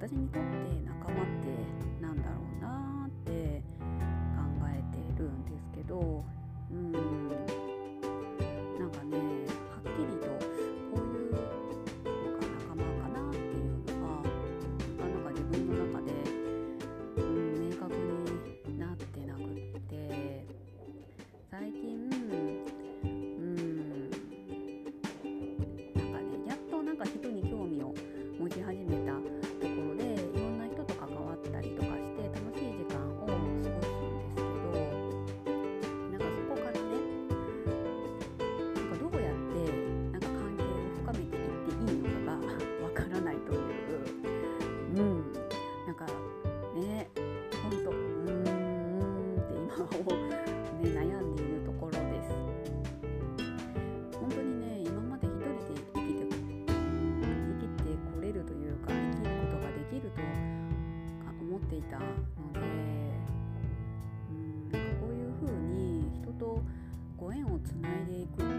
私にとって仲間ってなんだろうなって考えてるんですけどうん。ていたのでうんこういうふうに人とご縁をつないでいく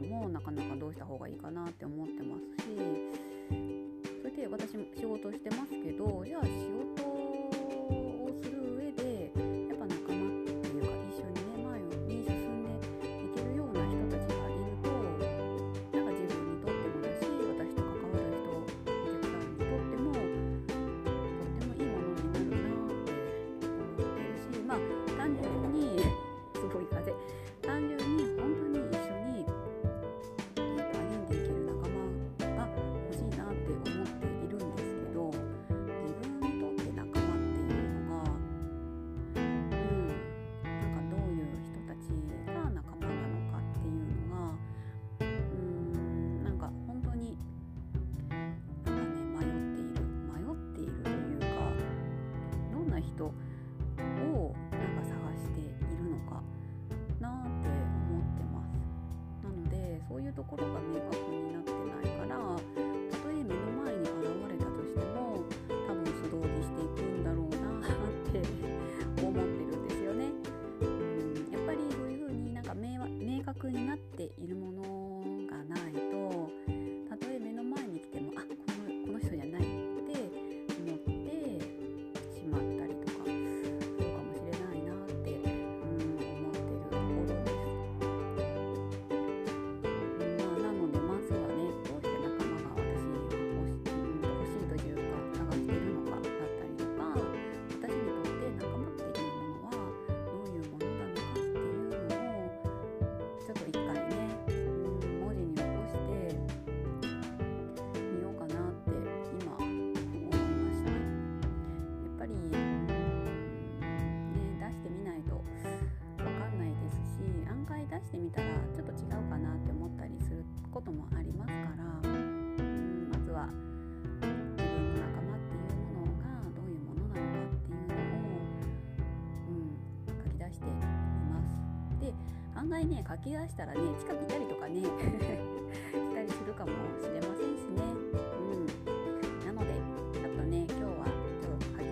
のもなかなかどうした方がいいかなって思ってますしそれで私仕事してますけどじゃあ仕事ところが明確になってないからたとえ目の前に現れたとしても多分素通りしていくんだろうなって思ってるんですよね。うん、やっぱりそういう風になんか明確になっているもの案外ね書き出したらね近くいたりとかね したりするかもしれませんしね、うん、なのでちょっとね今日はちょっと書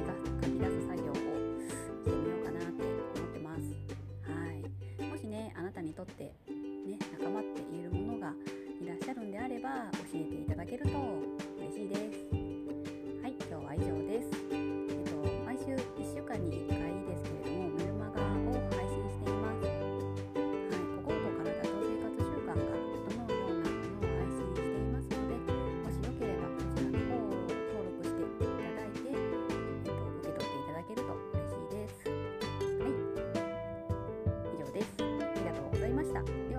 き出す作業をしてみようかなって思ってます。はい。もしねあなたにとってね仲間って言えるものがいらっしゃるんであれば教えていただけると 있습니다.